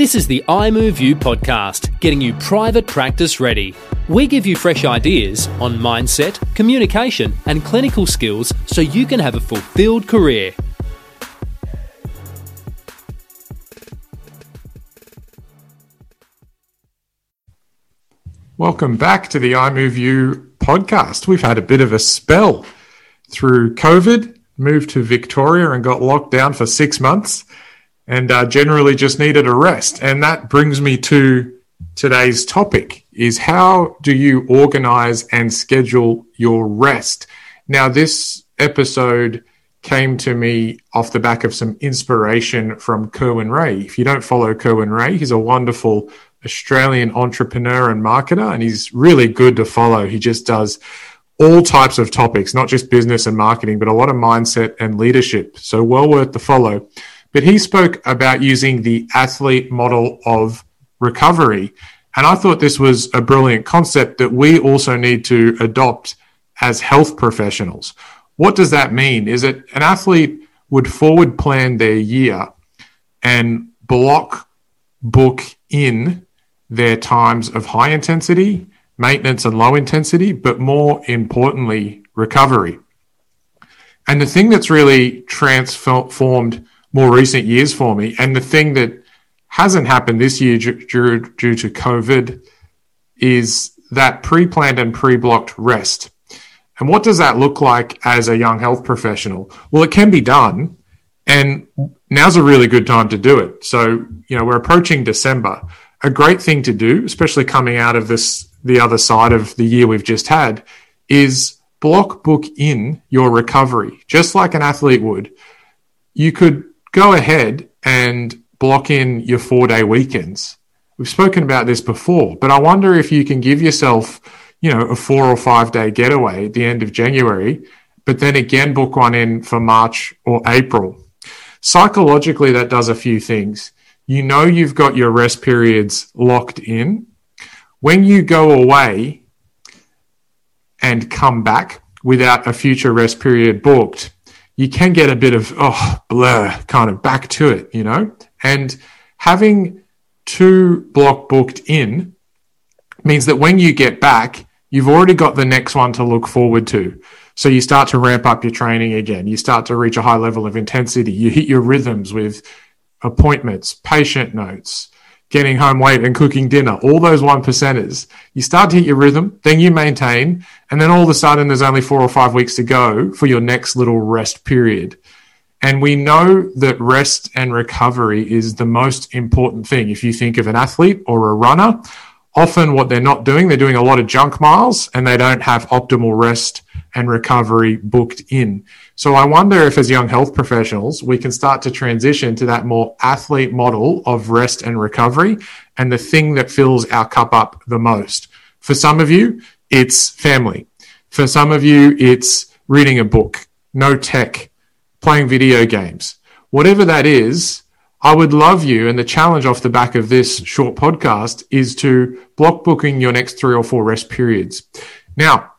This is the iMove podcast, getting you private practice ready. We give you fresh ideas on mindset, communication, and clinical skills so you can have a fulfilled career. Welcome back to the iMove podcast. We've had a bit of a spell through COVID, moved to Victoria and got locked down for six months and uh, generally just needed a rest. And that brings me to today's topic is how do you organize and schedule your rest? Now, this episode came to me off the back of some inspiration from Kerwin Rae. If you don't follow Kerwin Rae, he's a wonderful Australian entrepreneur and marketer, and he's really good to follow. He just does all types of topics, not just business and marketing, but a lot of mindset and leadership. So, well worth the follow. But he spoke about using the athlete model of recovery. And I thought this was a brilliant concept that we also need to adopt as health professionals. What does that mean? Is it an athlete would forward plan their year and block, book in their times of high intensity, maintenance, and low intensity, but more importantly, recovery. And the thing that's really transformed more recent years for me, and the thing that hasn't happened this year due, due to COVID, is that pre planned and pre blocked rest. And what does that look like as a young health professional? Well, it can be done, and now's a really good time to do it. So, you know, we're approaching December a great thing to do, especially coming out of this, the other side of the year we've just had, is block book in your recovery, just like an athlete would. You could go ahead and block in your four day weekends. We've spoken about this before, but I wonder if you can give yourself, you know, a four or five day getaway at the end of January, but then again book one in for March or April. Psychologically, that does a few things you know you've got your rest periods locked in. When you go away and come back without a future rest period booked, you can get a bit of, oh, blur, kind of back to it, you know? And having two block booked in means that when you get back, you've already got the next one to look forward to. So you start to ramp up your training again. You start to reach a high level of intensity. You hit your rhythms with appointments, patient notes, getting home late and cooking dinner, all those one percenters. You start to hit your rhythm, then you maintain, and then all of a sudden there's only four or five weeks to go for your next little rest period. And we know that rest and recovery is the most important thing. If you think of an athlete or a runner, often what they're not doing, they're doing a lot of junk miles and they don't have optimal rest and recovery booked in. So I wonder if, as young health professionals, we can start to transition to that more athlete model of rest and recovery and the thing that fills our cup up the most. For some of you, it's family. For some of you, it's reading a book, no tech, playing video games. Whatever that is, I would love you. And the challenge off the back of this short podcast is to block booking your next three or four rest periods. Now,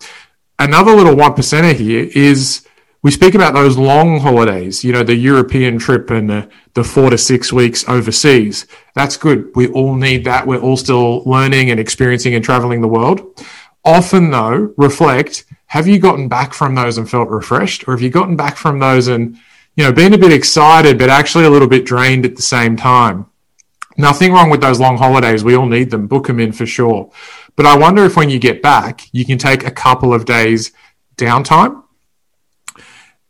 another little one percenter here is we speak about those long holidays, you know, the European trip and the, the four to six weeks overseas. That's good. We all need that. We're all still learning and experiencing and traveling the world. Often, though, reflect have you gotten back from those and felt refreshed? Or have you gotten back from those and, you know, been a bit excited, but actually a little bit drained at the same time? Nothing wrong with those long holidays. We all need them. Book them in for sure. But I wonder if when you get back, you can take a couple of days downtime.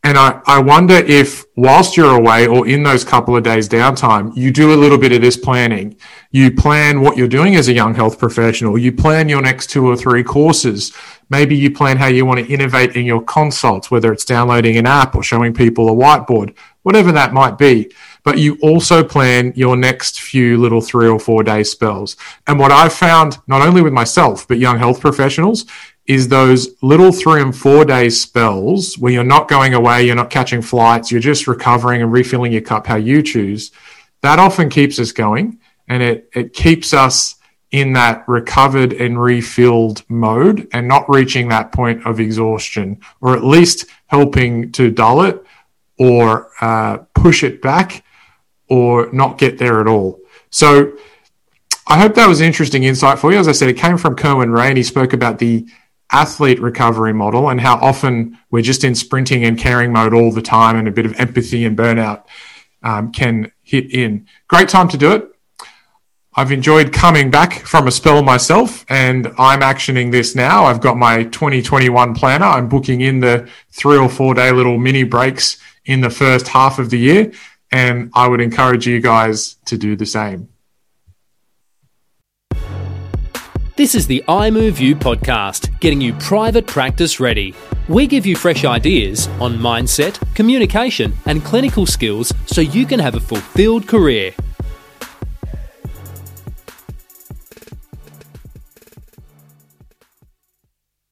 And I, I wonder if whilst you're away or in those couple of days downtime, you do a little bit of this planning. You plan what you're doing as a young health professional. You plan your next two or three courses. Maybe you plan how you want to innovate in your consults, whether it's downloading an app or showing people a whiteboard, whatever that might be but you also plan your next few little three or four day spells. And what I've found, not only with myself, but young health professionals, is those little three and four day spells where you're not going away, you're not catching flights, you're just recovering and refilling your cup how you choose. That often keeps us going and it, it keeps us in that recovered and refilled mode and not reaching that point of exhaustion, or at least helping to dull it or uh, push it back or not get there at all. So I hope that was an interesting insight for you. As I said, it came from Kerwin Rae. He spoke about the athlete recovery model and how often we're just in sprinting and caring mode all the time and a bit of empathy and burnout um, can hit in. Great time to do it. I've enjoyed coming back from a spell myself and I'm actioning this now. I've got my 2021 planner. I'm booking in the three or four day little mini breaks in the first half of the year. And I would encourage you guys to do the same. This is the iMove podcast, getting you private practice ready. We give you fresh ideas on mindset, communication, and clinical skills so you can have a fulfilled career.